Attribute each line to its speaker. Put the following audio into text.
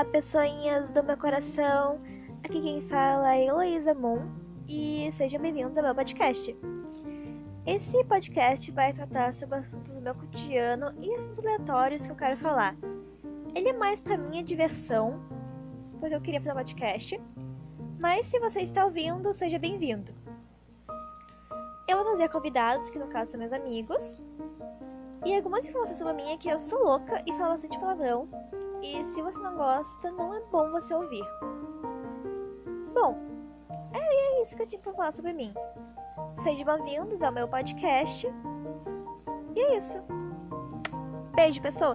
Speaker 1: Olá, pessoinhas do meu coração. Aqui quem fala é Heloísa Moon e sejam bem-vindos ao meu podcast. Esse podcast vai tratar sobre assuntos do meu cotidiano e assuntos aleatórios que eu quero falar. Ele é mais para minha diversão, porque eu queria fazer um podcast. Mas se você está ouvindo, seja bem-vindo. Eu vou trazer convidados, que no caso são meus amigos, e algumas informações sobre mim é que eu sou louca e falo bastante palavrão. E se você não gosta, não é bom você ouvir. Bom, é isso que eu tinha pra falar sobre mim. Sejam bem-vindos ao meu podcast. E é isso. Beijo, pessoal!